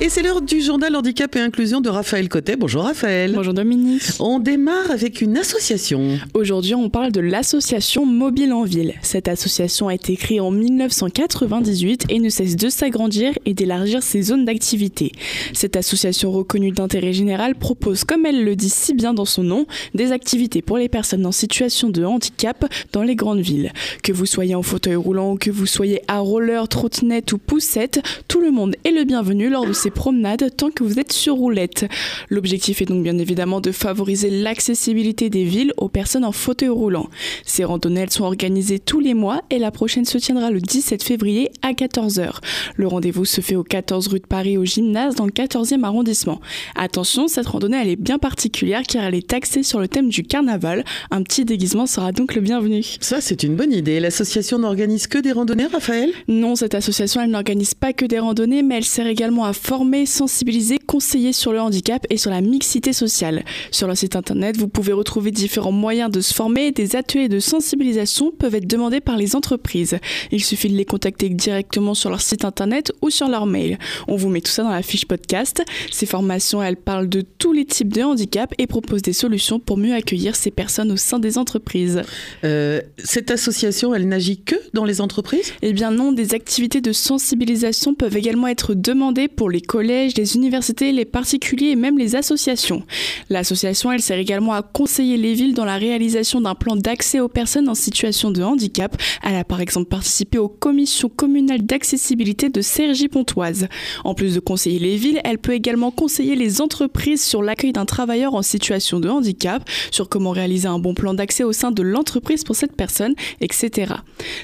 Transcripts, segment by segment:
Et c'est l'heure du journal handicap et inclusion de Raphaël Cotet. Bonjour Raphaël. Bonjour Dominique. On démarre avec une association. Aujourd'hui, on parle de l'association Mobile en Ville. Cette association a été créée en 1998 et ne cesse de s'agrandir et d'élargir ses zones d'activité. Cette association reconnue d'intérêt général propose, comme elle le dit si bien dans son nom, des activités pour les personnes en situation de handicap dans les grandes villes. Que vous soyez en fauteuil roulant ou que vous soyez à roller, trottinette ou poussette, tout le monde est le bienvenu lors de ces promenades tant que vous êtes sur roulette. L'objectif est donc bien évidemment de favoriser l'accessibilité des villes aux personnes en fauteuil roulant. Ces randonnées sont organisées tous les mois et la prochaine se tiendra le 17 février à 14h. Le rendez-vous se fait au 14 rue de Paris au gymnase dans le 14e arrondissement. Attention, cette randonnée elle est bien particulière car elle est axée sur le thème du carnaval. Un petit déguisement sera donc le bienvenu. Ça c'est une bonne idée. L'association n'organise que des randonnées, Raphaël? Non, cette association elle n'organise pas que des randonnées mais elle sert également à former, sensibiliser, conseiller sur le handicap et sur la mixité sociale. Sur leur site internet, vous pouvez retrouver différents moyens de se former. Des ateliers de sensibilisation peuvent être demandés par les entreprises. Il suffit de les contacter directement sur leur site internet ou sur leur mail. On vous met tout ça dans la fiche podcast. Ces formations, elles parlent de tous les types de handicap et proposent des solutions pour mieux accueillir ces personnes au sein des entreprises. Euh, cette association, elle n'agit que dans les entreprises? Eh bien non, des activités de sensibilisation peuvent également être demandées pour les collèges, les universités, les particuliers et même les associations. L'association, elle sert également à conseiller les villes dans la réalisation d'un plan d'accès aux personnes en situation de handicap. Elle a par exemple participé aux commissions communales d'accessibilité de Cergy-Pontoise. En plus de conseiller les villes, elle peut également conseiller les entreprises sur l'accueil d'un travailleur en situation de handicap, sur comment réaliser un bon plan d'accès au sein de l'entreprise pour cette personne, etc.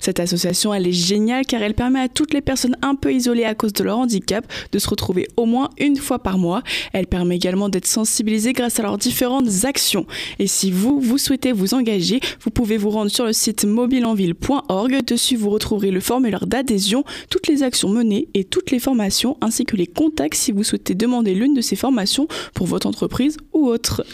Cette association, elle est géniale car elle permet à toutes les personnes un peu isolées à cause de leur handicap de se retrouver au moins une fois par mois. Elle permet également d'être sensibilisée grâce à leurs différentes actions. Et si vous, vous souhaitez vous engager, vous pouvez vous rendre sur le site mobileenville.org. Dessus, vous retrouverez le formulaire d'adhésion, toutes les actions menées et toutes les formations, ainsi que les contacts si vous souhaitez demander l'une de ces formations pour votre entreprise ou autre.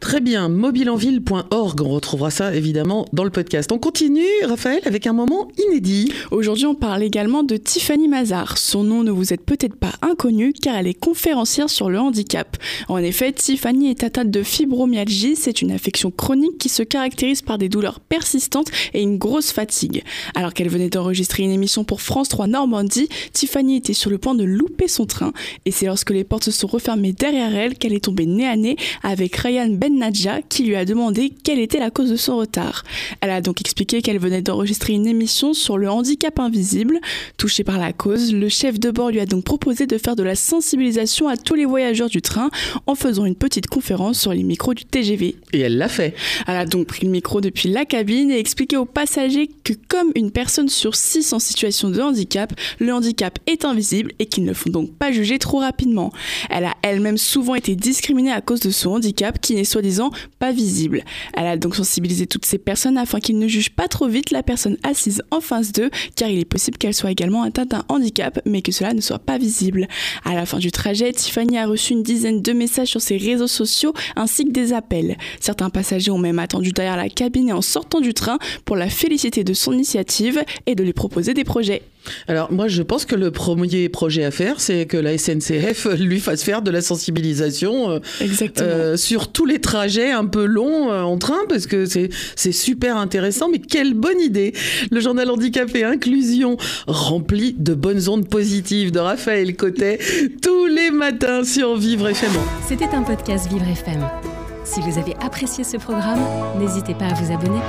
Très bien, mobileenville.org, on retrouvera ça évidemment dans le podcast. On continue, Raphaël, avec un moment inédit. Aujourd'hui, on parle également de Tiffany Mazar. Son nom ne vous est peut-être pas inconnu car elle est conférencière sur le handicap. En effet, Tiffany est atteinte de fibromyalgie, c'est une affection chronique qui se caractérise par des douleurs persistantes et une grosse fatigue. Alors qu'elle venait d'enregistrer une émission pour France 3 Normandie, Tiffany était sur le point de louper son train et c'est lorsque les portes se sont refermées derrière elle qu'elle est tombée nez à nez avec Ryan Ben Nadja qui lui a demandé quelle était la cause de son retard. Elle a donc expliqué qu'elle venait d'enregistrer une émission sur le handicap invisible. Touché par la cause, le chef de bord lui a donc proposé de faire de la sensibilisation à tous les voyageurs du train en faisant une petite conférence sur les micros du TGV. Et elle l'a fait. Elle a donc pris le micro depuis la cabine et expliqué aux passagers que comme une personne sur six en situation de handicap, le handicap est invisible et qu'ils ne font donc pas juger trop rapidement. Elle a elle-même souvent été discriminée à cause de son handicap qui n'est soit disant pas visible. Elle a donc sensibilisé toutes ces personnes afin qu'ils ne jugent pas trop vite la personne assise en face d'eux, car il est possible qu'elle soit également atteinte d'un handicap, mais que cela ne soit pas visible. À la fin du trajet, Tiffany a reçu une dizaine de messages sur ses réseaux sociaux ainsi que des appels. Certains passagers ont même attendu derrière la cabine et en sortant du train pour la féliciter de son initiative et de lui proposer des projets. Alors moi je pense que le premier projet à faire c'est que la SNCF lui fasse faire de la sensibilisation euh, euh, sur tous les trajets un peu longs euh, en train parce que c'est super intéressant mais quelle bonne idée le journal handicap et inclusion rempli de bonnes ondes positives de Raphaël Cotet tous les matins sur Vivre FM. C'était un podcast Vivre FM. Si vous avez apprécié ce programme, n'hésitez pas à vous abonner.